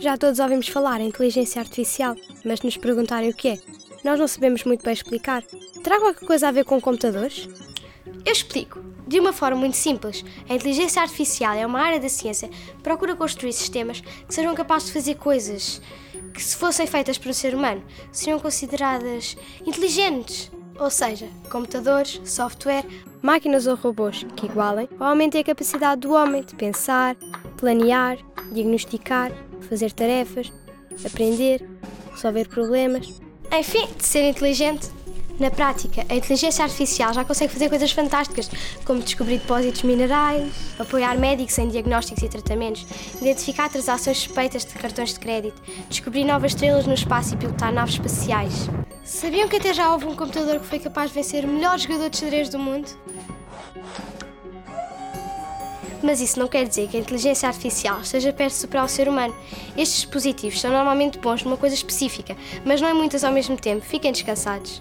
Já todos ouvimos falar em inteligência artificial, mas nos perguntarem o que é, nós não sabemos muito bem explicar. Terá qualquer coisa a ver com computadores? Eu explico. De uma forma muito simples, a inteligência artificial é uma área da ciência que procura construir sistemas que sejam capazes de fazer coisas que, se fossem feitas por um ser humano, seriam consideradas inteligentes. Ou seja, computadores, software, máquinas ou robôs que igualem ou aumentem a capacidade do homem de pensar, planear, diagnosticar, fazer tarefas, aprender, resolver problemas. Enfim, de ser inteligente. Na prática, a inteligência artificial já consegue fazer coisas fantásticas, como descobrir depósitos minerais, apoiar médicos em diagnósticos e tratamentos, identificar transações suspeitas de cartões de crédito, descobrir novas estrelas no espaço e pilotar naves espaciais. Sabiam que até já houve um computador que foi capaz de vencer o melhor jogador de xadrez do mundo? Mas isso não quer dizer que a inteligência artificial esteja perto de superar o ser humano. Estes dispositivos são normalmente bons numa coisa específica, mas não em muitas ao mesmo tempo. Fiquem descansados.